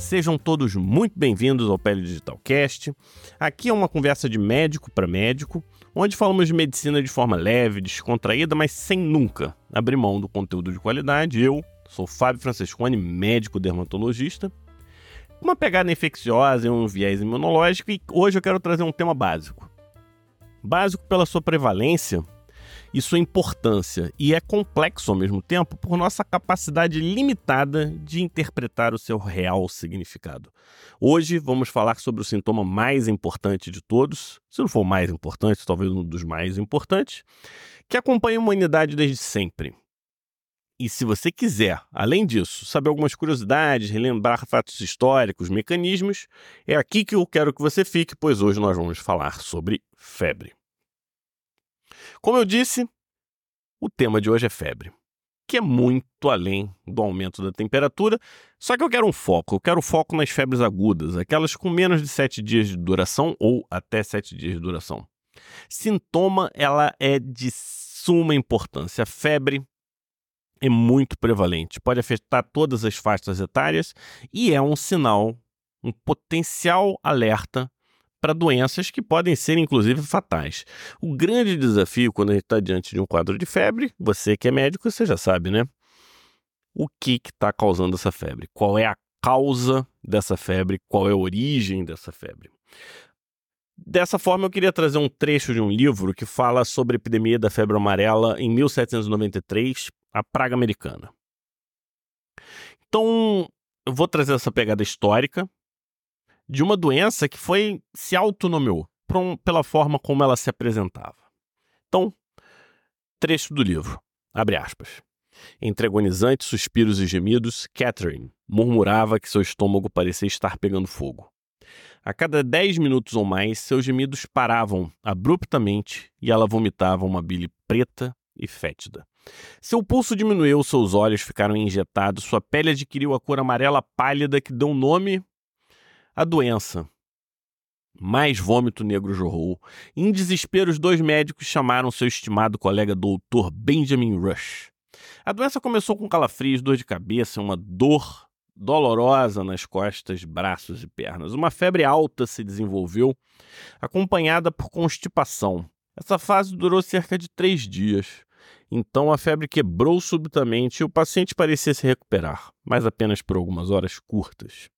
Sejam todos muito bem-vindos ao Pele Digital Cast. Aqui é uma conversa de médico para médico, onde falamos de medicina de forma leve, descontraída, mas sem nunca abrir mão do conteúdo de qualidade. Eu sou Fábio Francescone, médico dermatologista, uma pegada infecciosa e um viés imunológico, e hoje eu quero trazer um tema básico. Básico pela sua prevalência e sua importância, e é complexo ao mesmo tempo por nossa capacidade limitada de interpretar o seu real significado. Hoje vamos falar sobre o sintoma mais importante de todos, se não for o mais importante, talvez um dos mais importantes, que acompanha a humanidade desde sempre. E se você quiser, além disso, saber algumas curiosidades, relembrar fatos históricos, mecanismos, é aqui que eu quero que você fique, pois hoje nós vamos falar sobre febre. Como eu disse, o tema de hoje é febre, que é muito além do aumento da temperatura, só que eu quero um foco, eu quero foco nas febres agudas, aquelas com menos de 7 dias de duração ou até 7 dias de duração. Sintoma, ela é de suma importância. A febre é muito prevalente, pode afetar todas as faixas etárias e é um sinal, um potencial alerta para doenças que podem ser inclusive fatais. O grande desafio quando a gente está diante de um quadro de febre, você que é médico, você já sabe, né? O que está causando essa febre? Qual é a causa dessa febre? Qual é a origem dessa febre? Dessa forma, eu queria trazer um trecho de um livro que fala sobre a epidemia da febre amarela em 1793, a praga americana. Então, eu vou trazer essa pegada histórica de uma doença que foi se autonomeou um, pela forma como ela se apresentava. Então, trecho do livro, abre aspas. Entre agonizantes suspiros e gemidos, Catherine murmurava que seu estômago parecia estar pegando fogo. A cada dez minutos ou mais, seus gemidos paravam abruptamente e ela vomitava uma bile preta e fétida. Seu pulso diminuiu, seus olhos ficaram injetados, sua pele adquiriu a cor amarela pálida que deu nome a doença. Mais vômito negro jorrou. Em desespero, os dois médicos chamaram seu estimado colega doutor Benjamin Rush. A doença começou com calafrios, dor de cabeça, uma dor dolorosa nas costas, braços e pernas. Uma febre alta se desenvolveu, acompanhada por constipação. Essa fase durou cerca de três dias. Então a febre quebrou subitamente e o paciente parecia se recuperar, mas apenas por algumas horas curtas.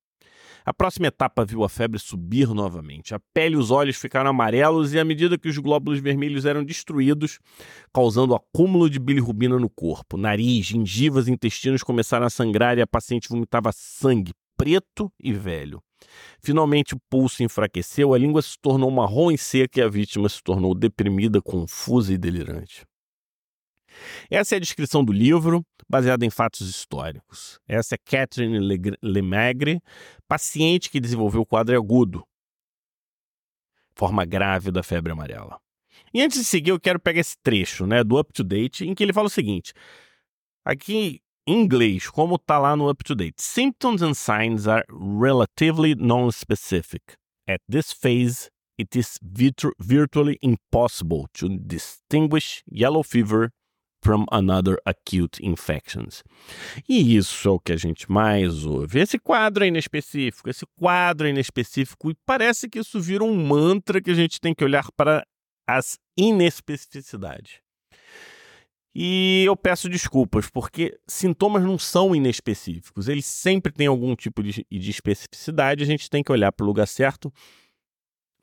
A próxima etapa viu a febre subir novamente. A pele e os olhos ficaram amarelos e, à medida que os glóbulos vermelhos eram destruídos, causando acúmulo de bilirrubina no corpo, nariz, gengivas e intestinos começaram a sangrar e a paciente vomitava sangue preto e velho. Finalmente o pulso enfraqueceu, a língua se tornou marrom e seca e a vítima se tornou deprimida, confusa e delirante. Essa é a descrição do livro, baseada em fatos históricos. Essa é Catherine Lemagre, paciente que desenvolveu o quadro agudo, forma grave da febre amarela. E antes de seguir, eu quero pegar esse trecho né, do Up to Date, em que ele fala o seguinte: aqui em inglês, como está lá no Up to Date, symptoms and signs are relatively non-specific. At this phase, it is virtu virtually impossible to distinguish yellow fever from another acute infections. E isso é o que a gente mais ouve. Esse quadro é inespecífico, esse quadro é inespecífico, e parece que isso vira um mantra que a gente tem que olhar para as inespecificidades. E eu peço desculpas, porque sintomas não são inespecíficos, eles sempre têm algum tipo de, de especificidade, a gente tem que olhar para o lugar certo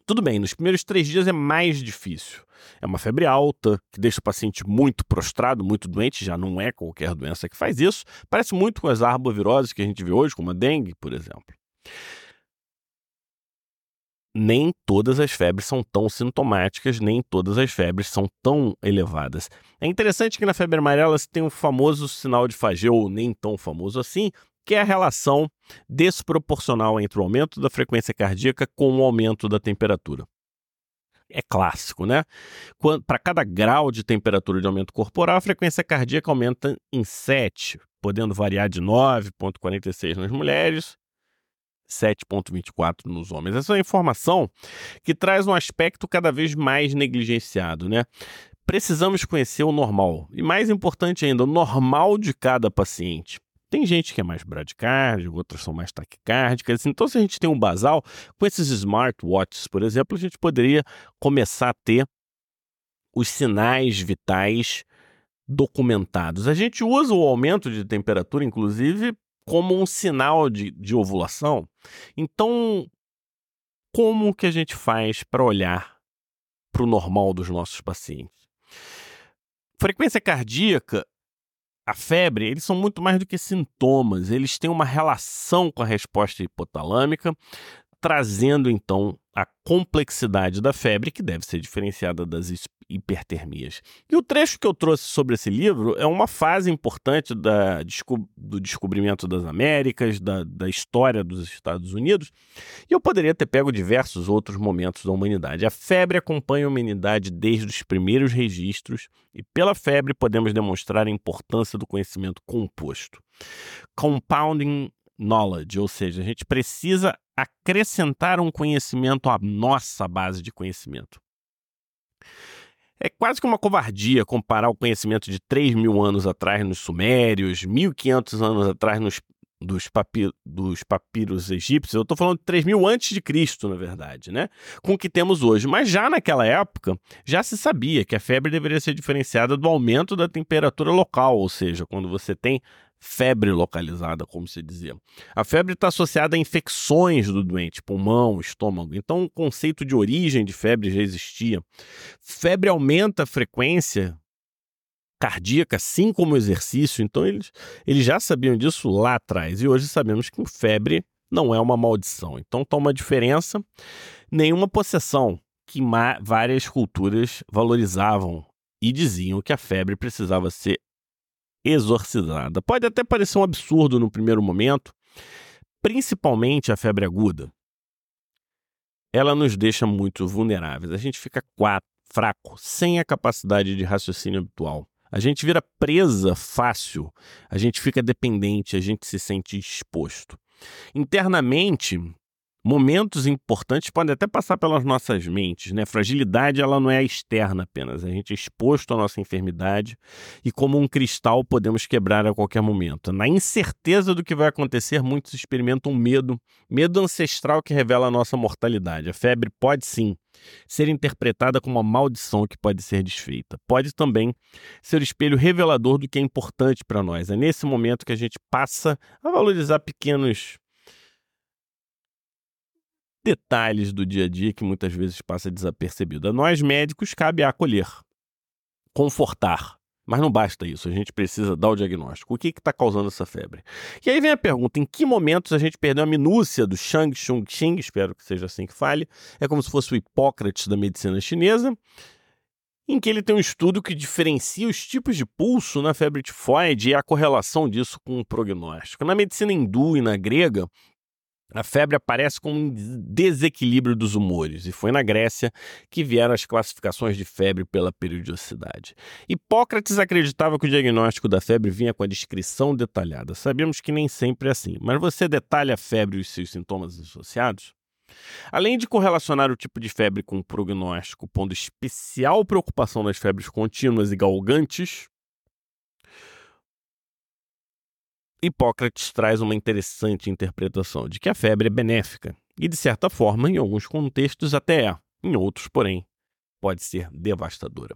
tudo bem, nos primeiros três dias é mais difícil. É uma febre alta, que deixa o paciente muito prostrado, muito doente, já não é qualquer doença que faz isso. Parece muito com as arboviroses que a gente vê hoje, como a dengue, por exemplo. Nem todas as febres são tão sintomáticas, nem todas as febres são tão elevadas. É interessante que na febre amarela se tem o famoso sinal de Fagel, nem tão famoso assim, que a relação desproporcional entre o aumento da frequência cardíaca com o aumento da temperatura. É clássico, né? Para cada grau de temperatura de aumento corporal, a frequência cardíaca aumenta em 7, podendo variar de 9,46 nas mulheres 7,24 nos homens. Essa é uma informação que traz um aspecto cada vez mais negligenciado, né? Precisamos conhecer o normal e, mais importante ainda, o normal de cada paciente Tem gente que é mais bradicárdica, outras são mais taquicárdicas. Então, se a gente tem um basal, com esses smartwatches, por exemplo, a gente poderia começar a ter os sinais vitais documentados. A gente usa o aumento de temperatura, inclusive, como um sinal de, de ovulação. Então, como que a gente faz para olhar para o normal dos nossos pacientes? Frequência cardíaca, a febre, eles são muito mais do que sintomas, eles têm uma relação com a resposta hipotalâmica, trazendo então a complexidade da febre, que deve ser diferenciada das hipertermias. E o trecho que eu trouxe sobre esse livro é uma fase importante da, do descobrimento das Américas, da, da história dos Estados Unidos, e eu poderia ter pego diversos outros momentos da humanidade. A febre acompanha a humanidade desde os primeiros registros, e pela febre podemos demonstrar a importância do conhecimento composto. Compounding knowledge, ou seja, a gente precisa acrescentar um conhecimento à nossa base de conhecimento. É quase que uma covardia comparar o conhecimento de 3 mil anos atrás nos Sumérios, 1.500 anos atrás nos, dos, papir, dos papiros egípcios. Eu estou falando de 3 mil antes de Cristo, na verdade, né? com o que temos hoje. Mas já naquela época, já se sabia que a febre deveria ser diferenciada do aumento da temperatura local, ou seja, quando você tem febre localizada, como se dizia. A febre está associada a infecções do doente, pulmão, estômago. Então, o conceito de origem de febre já existia. Febre aumenta a frequência cardíaca, assim como o exercício. Então, eles, eles já sabiam disso lá atrás. E hoje sabemos que febre não é uma maldição. Então, está uma diferença, nenhuma possessão, que várias culturas valorizavam e diziam que a febre precisava ser exorcizada. Pode até parecer um absurdo no primeiro momento, principalmente a febre aguda. Ela nos deixa muito vulneráveis. A gente fica quatro, fraco, sem a capacidade de raciocínio habitual. A gente vira presa fácil, a gente fica dependente, a gente se sente exposto. Internamente, momentos importantes podem até passar pelas nossas mentes, né? Fragilidade ela não é externa apenas, a gente é exposto à nossa enfermidade e como um cristal podemos quebrar a qualquer momento. Na incerteza do que vai acontecer, muitos experimentam medo, medo ancestral que revela a nossa mortalidade. A febre pode sim ser interpretada como uma maldição que pode ser desfeita. Pode também ser o espelho revelador do que é importante para nós. É nesse momento que a gente passa a valorizar pequenos detalhes do dia a dia que muitas vezes passa desapercebido. A nós médicos cabe acolher, confortar, mas não basta isso, a gente precisa dar o diagnóstico. O que está causando essa febre? E aí vem a pergunta: em que momentos a gente perdeu a minúcia do Shang Chung Xing? Espero que seja assim que fale. É como se fosse o Hipócrates da medicina chinesa, em que ele tem um estudo que diferencia os tipos de pulso na febre tifoide e a correlação disso com o prognóstico. Na medicina hindu e na grega, a febre aparece como um desequilíbrio dos humores, e foi na Grécia que vieram as classificações de febre pela periodicidade. Hipócrates acreditava que o diagnóstico da febre vinha com a descrição detalhada. Sabemos que nem sempre é assim, mas você detalha a febre e os seus sintomas associados? Além de correlacionar o tipo de febre com o prognóstico, pondo especial preocupação nas febres contínuas e galgantes, Hipócrates traz uma interessante interpretação de que a febre é benéfica e, de certa forma, em alguns contextos até é, em outros, porém, pode ser devastadora.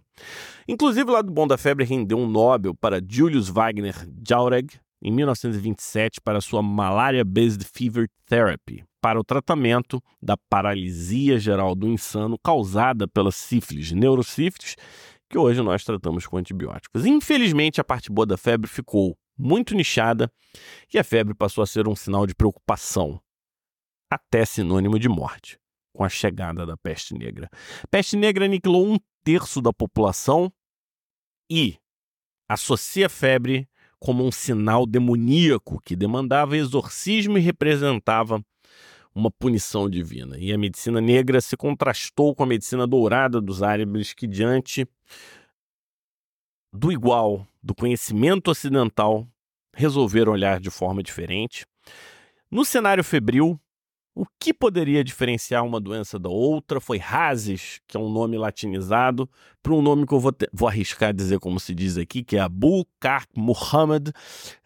Inclusive, o lado bom da febre rendeu um Nobel para Julius Wagner Jauregg em 1927 para sua Malaria-Based Fever Therapy, para o tratamento da paralisia geral do insano causada pela sífilis, neurosífilis, que hoje nós tratamos com antibióticos. Infelizmente, a parte boa da febre ficou muito nichada e a febre passou a ser um sinal de preocupação, até sinônimo de morte, com a chegada da peste negra. Peste negra aniquilou um terço da população e associa a febre como um sinal demoníaco que demandava exorcismo e representava uma punição divina. E a medicina negra se contrastou com a medicina dourada dos árabes que, diante do igual, do conhecimento ocidental, resolveram olhar de forma diferente. No cenário febril, O que poderia diferenciar uma doença da outra foi Razes, que é um nome latinizado, para um nome que eu vou, te, vou arriscar dizer como se diz aqui, que é Abu Bakr Muhammad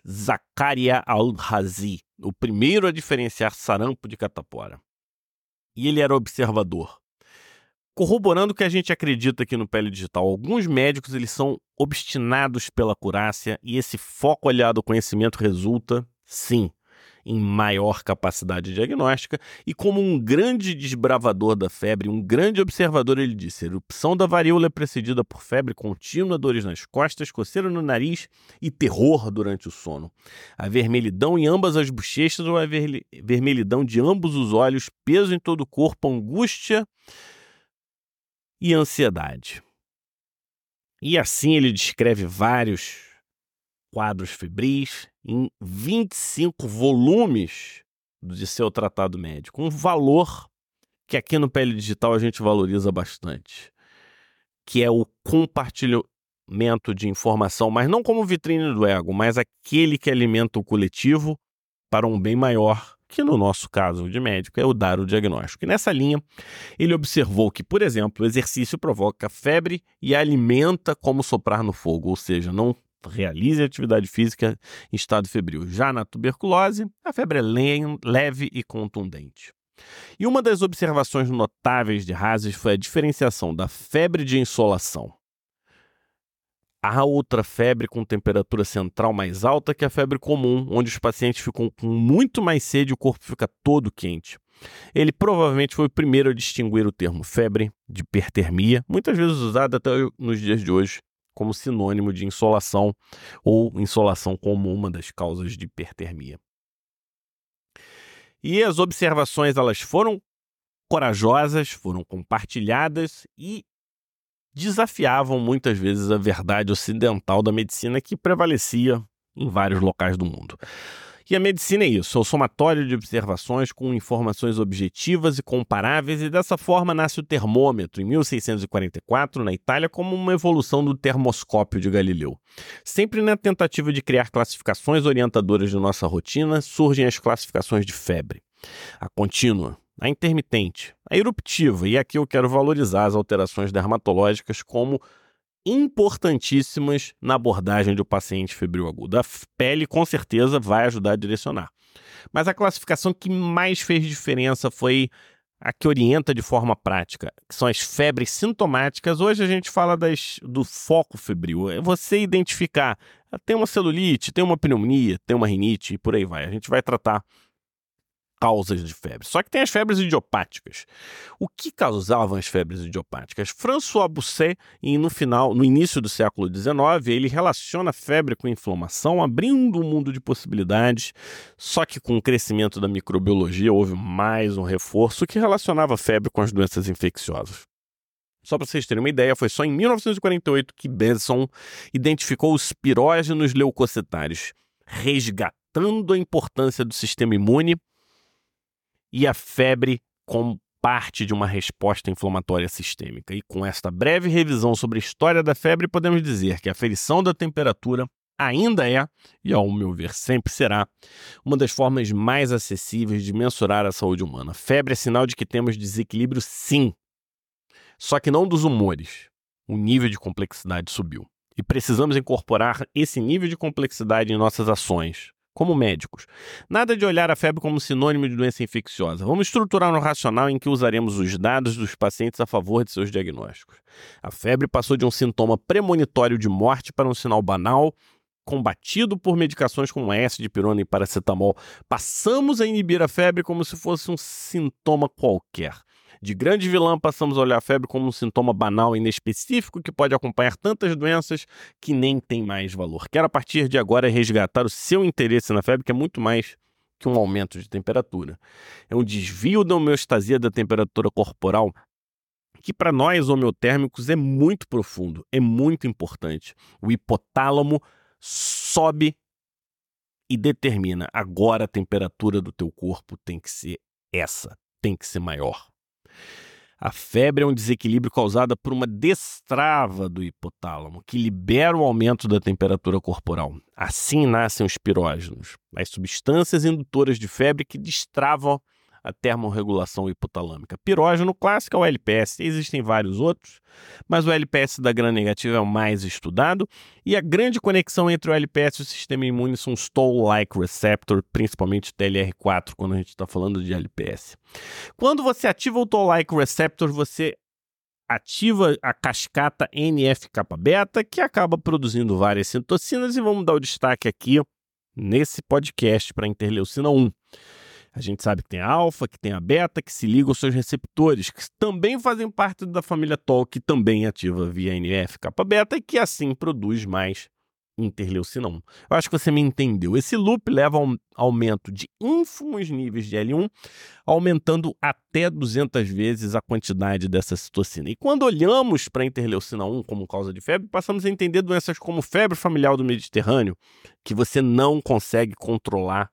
Zakaria al-Razi, o primeiro a diferenciar sarampo de catapora. E ele era observador. Corroborando o que a gente acredita aqui no Pele Digital, alguns médicos eles são obstinados pela curácia e esse foco aliado ao conhecimento resulta, sim, em maior capacidade diagnóstica, e como um grande desbravador da febre, um grande observador, ele disse: a erupção da varíola é precedida por febre contínua, dores nas costas, coceira no nariz e terror durante o sono. A vermelhidão em ambas as bochechas ou a vermelhidão de ambos os olhos, peso em todo o corpo, angústia e ansiedade. E assim ele descreve vários quadros febris em 25 volumes de seu tratado médico. Um valor que aqui no Pele Digital a gente valoriza bastante, que é o compartilhamento de informação, mas não como vitrine do ego, mas aquele que alimenta o coletivo para um bem maior, que no nosso caso de médico é o dar o diagnóstico. E nessa linha, ele observou que, por exemplo, o exercício provoca febre e alimenta como soprar no fogo, ou seja, não realize atividade física em estado febril. Já na tuberculose, a febre é leve e contundente. E uma das observações notáveis de Hases foi a diferenciação da febre de insolação. Há outra febre com temperatura central mais alta que a febre comum, onde os pacientes ficam com muito mais sede e o corpo fica todo quente. Ele provavelmente foi o primeiro a distinguir o termo febre de hipertermia, muitas vezes usado até nos dias de hoje como sinônimo de insolação ou insolação como uma das causas de hipertermia. E as observações elas foram corajosas, foram compartilhadas e desafiavam muitas vezes a verdade ocidental da medicina que prevalecia em vários locais do mundo. E a medicina é isso, é o somatório de observações com informações objetivas e comparáveis, e dessa forma nasce o termômetro, em 1644, na Itália, como uma evolução do termoscópio de Galileu. Sempre na tentativa de criar classificações orientadoras de nossa rotina, surgem as classificações de febre. A contínua, a intermitente, a eruptiva, e aqui eu quero valorizar as alterações dermatológicas como importantíssimas na abordagem do paciente febril agudo. A pele, com certeza, vai ajudar a direcionar. Mas a classificação que mais fez diferença foi a que orienta de forma prática, que são as febres sintomáticas. Hoje a gente fala das, do foco febril. É você identificar, ah, tem uma celulite, tem uma pneumonia, tem uma rinite e por aí vai. A gente vai tratar causas de febre. Só que tem as febres idiopáticas. O que causavam as febres idiopáticas? François Bousset, no final, no início do século XIX, ele relaciona a febre com a inflamação, abrindo um mundo de possibilidades. Só que com o crescimento da microbiologia houve mais um reforço que relacionava a febre com as doenças infecciosas. Só para vocês terem uma ideia, foi só em 1948 que Benson identificou os pirógenos leucocitários, resgatando a importância do sistema imune e a febre como parte de uma resposta inflamatória sistêmica. E com esta breve revisão sobre a história da febre, podemos dizer que a aferição da temperatura ainda é, e ao meu ver sempre será, uma das formas mais acessíveis de mensurar a saúde humana. Febre é sinal de que temos desequilíbrio, sim, só que não dos humores. O nível de complexidade subiu. E precisamos incorporar esse nível de complexidade em nossas ações, como médicos. Nada de olhar a febre como sinônimo de doença infecciosa. Vamos estruturar um racional em que usaremos os dados dos pacientes a favor de seus diagnósticos. A febre passou de um sintoma premonitório de morte para um sinal banal combatido por medicações como S de pirona e paracetamol. Passamos a inibir a febre como se fosse um sintoma qualquer. De grande vilã, passamos a olhar a febre como um sintoma banal e inespecífico que pode acompanhar tantas doenças que nem tem mais valor. Quero, a partir de agora, resgatar o seu interesse na febre, que é muito mais que um aumento de temperatura. É um desvio da homeostasia da temperatura corporal que para nós homeotérmicos é muito profundo, é muito importante. O hipotálamo sobe e determina agora a temperatura do teu corpo tem que ser essa, tem que ser maior. A febre é um desequilíbrio causado por uma destrava do hipotálamo, que libera o aumento da temperatura corporal. Assim nascem os pirógenos, as substâncias indutoras de febre que destravam a termorregulação hipotalâmica. Pirógeno clássico é o LPS, existem vários outros, mas o LPS da gram negativa é o mais estudado, e a grande conexão entre o LPS e o sistema imune são os Toll-like receptor, principalmente TLR4, quando a gente está falando de LPS. Quando você ativa o Toll-like receptor, você ativa a cascata NF-kappa-beta, que acaba produzindo várias citocinas, e vamos dar o destaque aqui nesse podcast para interleucina 1. A gente sabe que tem a alfa, que tem a beta, que se liga aos seus receptores, que também fazem parte da família TOL, que também ativa via NF-kappa-beta e que assim produz mais interleucina 1. Eu acho que você me entendeu. Esse loop leva a um aumento de ínfimos níveis de L1, aumentando até 200 vezes a quantidade dessa citocina. E quando olhamos para a interleucina 1 como causa de febre, passamos a entender doenças como febre familiar do Mediterrâneo, que você não consegue controlar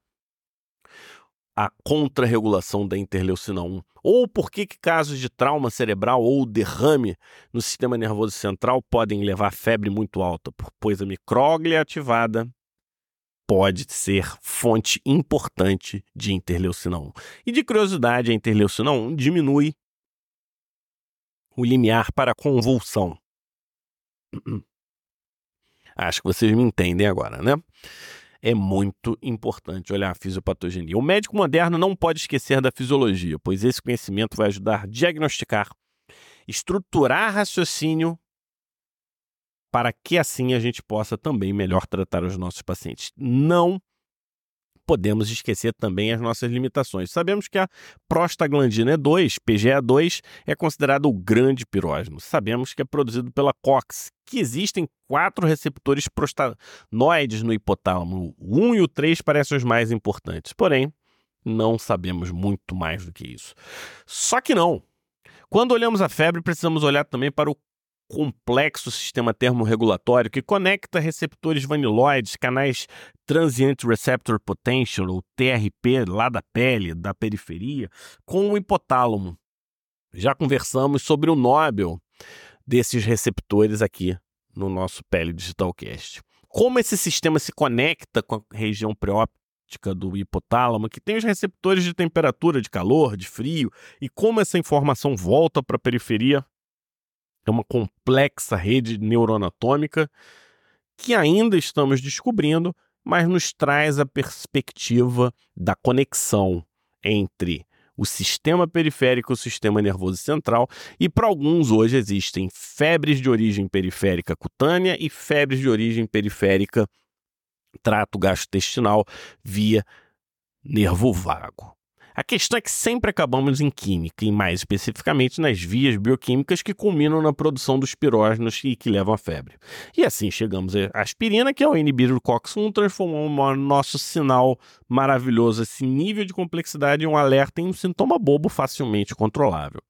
a contrarregulação da interleucina 1? Ou por que, que casos de trauma cerebral ou derrame no sistema nervoso central podem levar a febre muito alta? Pois a micróglia ativada pode ser fonte importante de interleucina 1. E de curiosidade, a interleucina 1 diminui o limiar para convulsão. Acho que vocês me entendem agora, né? É muito importante olhar a fisiopatogenia. O médico moderno não pode esquecer da fisiologia, pois esse conhecimento vai ajudar a diagnosticar, estruturar raciocínio para que assim a gente possa também melhor tratar os nossos pacientes. Não podemos esquecer também as nossas limitações. Sabemos que a prostaglandina E2, PGA2, é considerado o grande pirógeno. Sabemos que é produzido pela COX, que existem quatro receptores prostanoides no hipotálamo. O 1 e o 3 parecem os mais importantes, porém, não sabemos muito mais do que isso. Só que não. Quando olhamos a febre, precisamos olhar também para o complexo sistema termorregulatório que conecta receptores vaniloides, canais Transient Receptor Potential, ou TRP, lá da pele, da periferia, com o hipotálamo. Já conversamos sobre o Nobel desses receptores aqui no nosso Pele Digitalcast. Como esse sistema se conecta com a região preóptica do hipotálamo, que tem os receptores de temperatura, de calor, de frio, e como essa informação volta para a periferia é uma complexa rede neuroanatômica que ainda estamos descobrindo, mas nos traz a perspectiva da conexão entre o sistema periférico e o sistema nervoso central, e para alguns hoje existem febres de origem periférica cutânea e febres de origem periférica trato gastrointestinal via nervo vago. A questão é que sempre acabamos em química, e mais especificamente nas vias bioquímicas que culminam na produção dos pirógenos e que levam à febre. E assim chegamos à aspirina, que é o do COX-1, transformou o nosso sinal maravilhoso, esse nível de complexidade em um alerta em um sintoma bobo facilmente controlável.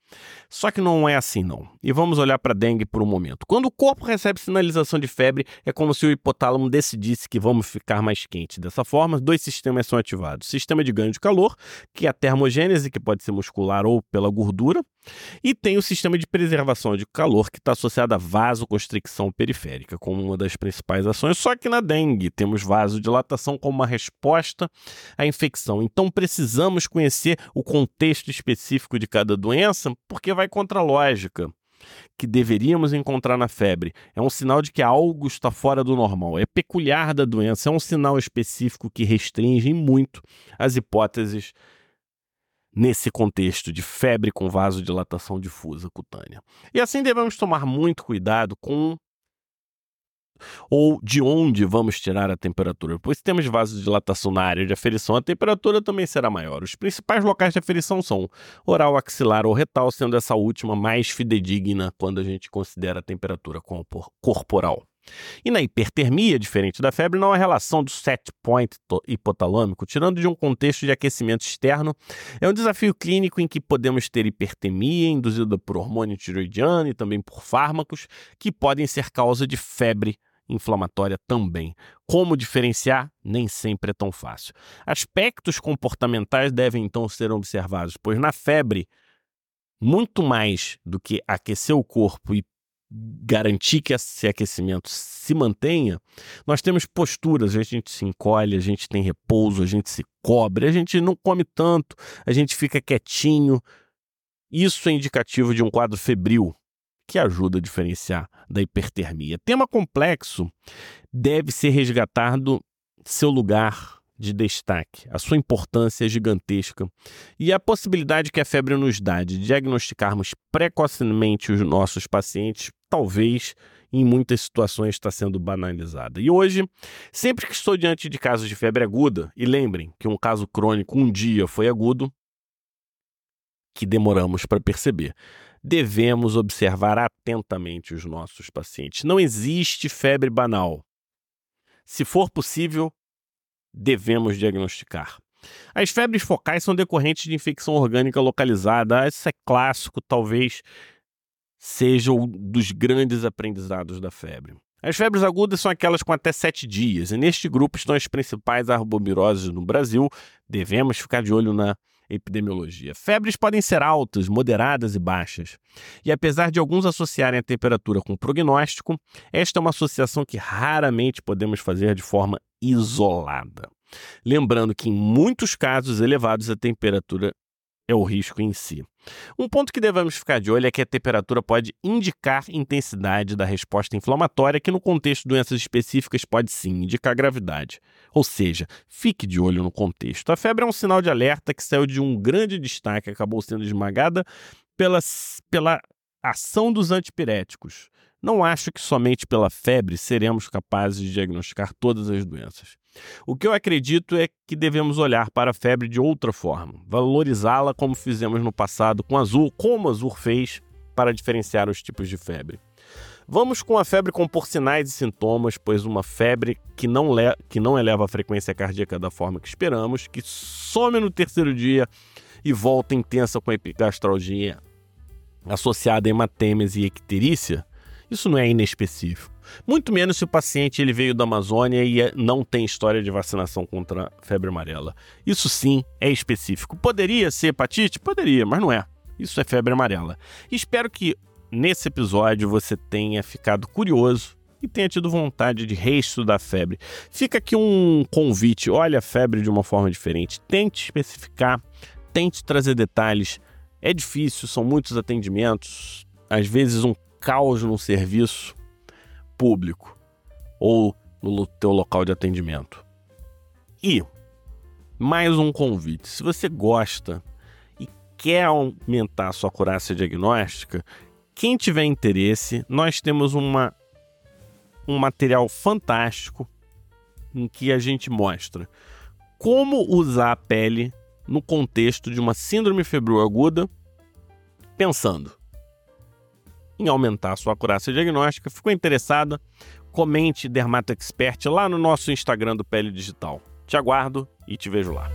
Só que não é assim não. E vamos olhar para a dengue por um momento. Quando o corpo recebe sinalização de febre, é como se o hipotálamo decidisse que vamos ficar mais quente. Dessa forma, dois sistemas são ativados. Sistema de ganho de calor, que é a termogênese, que pode ser muscular ou pela gordura, e tem o sistema de preservação de calor, que está associado à vasoconstricção periférica, como uma das principais ações. Só que na dengue temos vasodilatação como uma resposta à infecção. Então precisamos conhecer o contexto específico de cada doença, porque vai contra a lógica que deveríamos encontrar na febre. É um sinal de que algo está fora do normal. É peculiar da doença, é um sinal específico que restringe muito as hipóteses nesse contexto de febre com vasodilatação difusa cutânea. E assim devemos tomar muito cuidado com ou de onde vamos tirar a temperatura, pois se temos vasodilatação na área de aferição, a temperatura também será maior. Os principais locais de aferição são oral, axilar ou retal, sendo essa última mais fidedigna quando a gente considera a temperatura corporal. E na hipertermia, diferente da febre, não há relação do set point hipotalâmico, tirando de um contexto de aquecimento externo. É um desafio clínico em que podemos ter hipertermia induzida por hormônio tiroidiano e também por fármacos, que podem ser causa de febre inflamatória também. Como diferenciar? Nem sempre é tão fácil. Aspectos comportamentais devem então ser observados, pois na febre, muito mais do que aquecer o corpo e garantir que esse aquecimento se mantenha, nós temos posturas, a gente se encolhe, a gente tem repouso, a gente se cobre, a gente não come tanto, a gente fica quietinho. Isso é indicativo de um quadro febril, que ajuda a diferenciar da hipertermia. Tema complexo deve ser resgatado seu lugar de destaque. A sua importância é gigantesca. E a possibilidade que a febre nos dá de diagnosticarmos precocemente os nossos pacientes, talvez em muitas situações está sendo banalizada. E hoje, sempre que estou diante de casos de febre aguda, e lembrem que um caso crônico um dia foi agudo, que demoramos para perceber. Devemos observar atentamente os nossos pacientes. Não existe febre banal. Se for possível, devemos diagnosticar. As febres focais são decorrentes de infecção orgânica localizada. Isso é clássico, talvez seja um dos grandes aprendizados da febre. As febres agudas são aquelas com até sete dias, e neste grupo estão as principais arboviroses no Brasil. Devemos ficar de olho na epidemiologia. Febres podem ser altas, moderadas e baixas. E apesar de alguns associarem a temperatura com prognóstico, esta é uma associação que raramente podemos fazer de forma isolada. Lembrando que em muitos casos elevados a temperatura é o risco em si. Um ponto que devemos ficar de olho é que a temperatura pode indicar intensidade da resposta inflamatória, que no contexto de doenças específicas pode sim indicar gravidade. Ou seja, fique de olho no contexto. A febre é um sinal de alerta que saiu de um grande destaque, acabou sendo esmagada pela, pela ação dos antipiréticos. Não acho que somente pela febre seremos capazes de diagnosticar todas as doenças. O que eu acredito é que devemos olhar para a febre de outra forma, valorizá-la como fizemos no passado com azul, como azul fez para diferenciar os tipos de febre. Vamos com a febre com por sinais e sintomas, pois uma febre que não, que não eleva a frequência cardíaca da forma que esperamos, que some no terceiro dia e volta intensa com epigastralgia associada a hematêmese e icterícia, isso não é inespecífico. Muito menos se o paciente ele veio da Amazônia e é, não tem história de vacinação contra febre amarela. Isso sim é específico. Poderia ser hepatite? Poderia, mas não é. Isso é febre amarela. Espero que nesse episódio você tenha ficado curioso e tenha tido vontade de reestudar a febre. Fica aqui um convite: olha a febre de uma forma diferente. Tente especificar, tente trazer detalhes. É difícil, são muitos atendimentos, às vezes um caos no serviço público ou no teu local de atendimento. E mais um convite: se você gosta e quer aumentar a sua acurácia diagnóstica, quem tiver interesse, nós temos uma, um material fantástico em que a gente mostra como usar a pele no contexto de uma síndrome febril aguda, pensando em aumentar a sua acurácia diagnóstica. Ficou interessada? Comente Dermato Expert lá no nosso Instagram do Pele Digital. Te aguardo e te vejo lá.